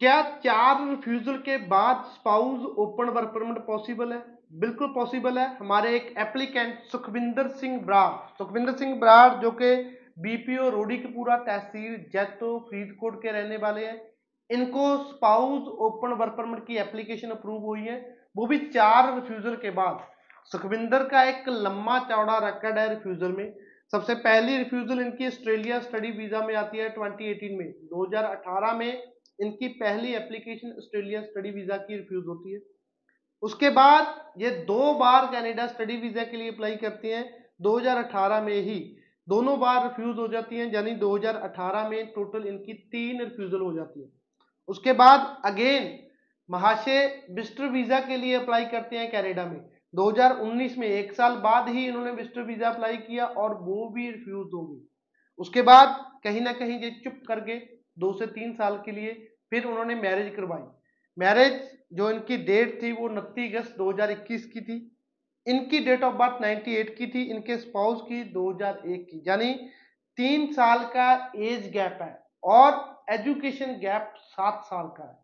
क्या चार रिफ्यूजल के बाद spouse open work permit possible है? बिल्कुल पॉसिबल है। हमारे एक एप्लीकेंट सुखविंदर सिंह बराड़ सुखविंदर सिंह बराड़ जो कि बीपीओ रोडी के पूरा तहसील जैतो, फरीदकोट के रहने वाले हैं। इनको स्पाउस ओपन वर्क परमिट की एप्लीकेशन अप्रूव हुई है। वो भी चार रिफ्यूजल के बाद। सुखविंदर का एक लंबा चौड़ा रिकॉर्ड है रिफ्यूजल में। सबसे पहली रिफ्यूजल इनकी ऑस्ट्रेलिया स्टडी वीज़ा में आती है 2018 में। 2018 में इनकी पहली एप्लीकेशन ऑस्ट्रेलिया स्टडी वीज़ा की रिफ्यूज होती है। उसके बाद ये दो बार कनाडा स्टडी वीज़ा के लिए अप्लाई करती हैं। 2018 में ही दोनों बार रिफ्यूज हो जाती हैं, यानी 2018 में टोटल इनकी तीन रिफ्यूजल हो जाती है। उसके बाद अगेन महाशय बिस्टर वीज़ा के लिए अप्लाई करते हैं कनाडा में। 2019 में एक साल बाद ही इन्होंने विस्टर वीज़ा अप्लाई किया और वो भी रिफ्यूज हो गई। उसके बाद कहीं ना कहीं ये चुप करके दो से तीन साल के लिए, फिर उन्होंने मैरिज करवाई। मैरिज जो इनकी डेट थी वो उनतीस अगस्त 2021 की थी। इनकी डेट ऑफ़ बर्थ 98 की थी, इनके स्पाउस की 2001 की। यानी तीन साल का एज गैप है और एजुकेशन गैप सात साल का है।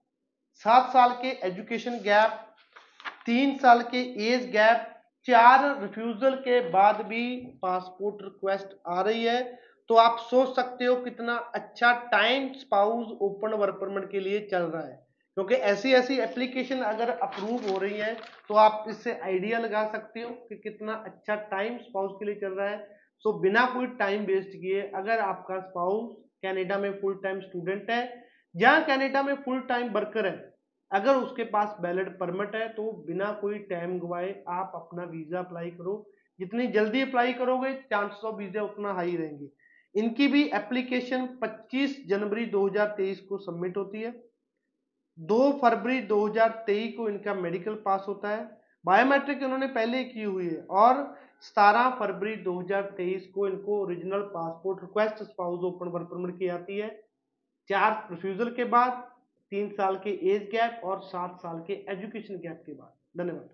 सात साल के एजुकेशन गैप तीन साल के एज गैप, चार रिफ्यूजल के बाद भी पासपोर्ट रिक्वेस्ट आ रही है। तो आप सोच सकते हो कितना अच्छा time spouse open work permit के लिए चल रहा है। क्योंकि ऐसी ऐसी एप्लीकेशन अगर अप्रूव हो रही है तो आप इससे आइडिया लगा सकते हो कि कितना अच्छा टाइम स्पाउस के लिए चल रहा है। सो बिना कोई टाइम वेस्ट किए, अगर आपका स्पाउस कैनेडा में फुल टाइम स्टूडेंट है, या कैनेडा में फुल टाइम वर्कर है अगर उसके पास वैलिड परमिट है तो बिना कोई टाइम गवाए आप अपना वीज़ा अप्लाई करो। जितनी जल्दी अप्लाई करोगे चांसेस ऑफ़ वीज़ा उतना हाई रहेंगे। इनकी भी एप्लीकेशन 25 जनवरी 2023 को सबमिट होती है। 2 फरवरी 2023 को इनका मेडिकल पास होता है। बायोमेट्रिक इन्होंने पहले की हुई है और 17 फरवरी 2023 को इनको original passport request spouse open work permit की जाती है। चार रिफ्यूजल के बाद तीन साल के एज गैप और सात साल के एजुकेशन गैप के बाद। धन्यवाद।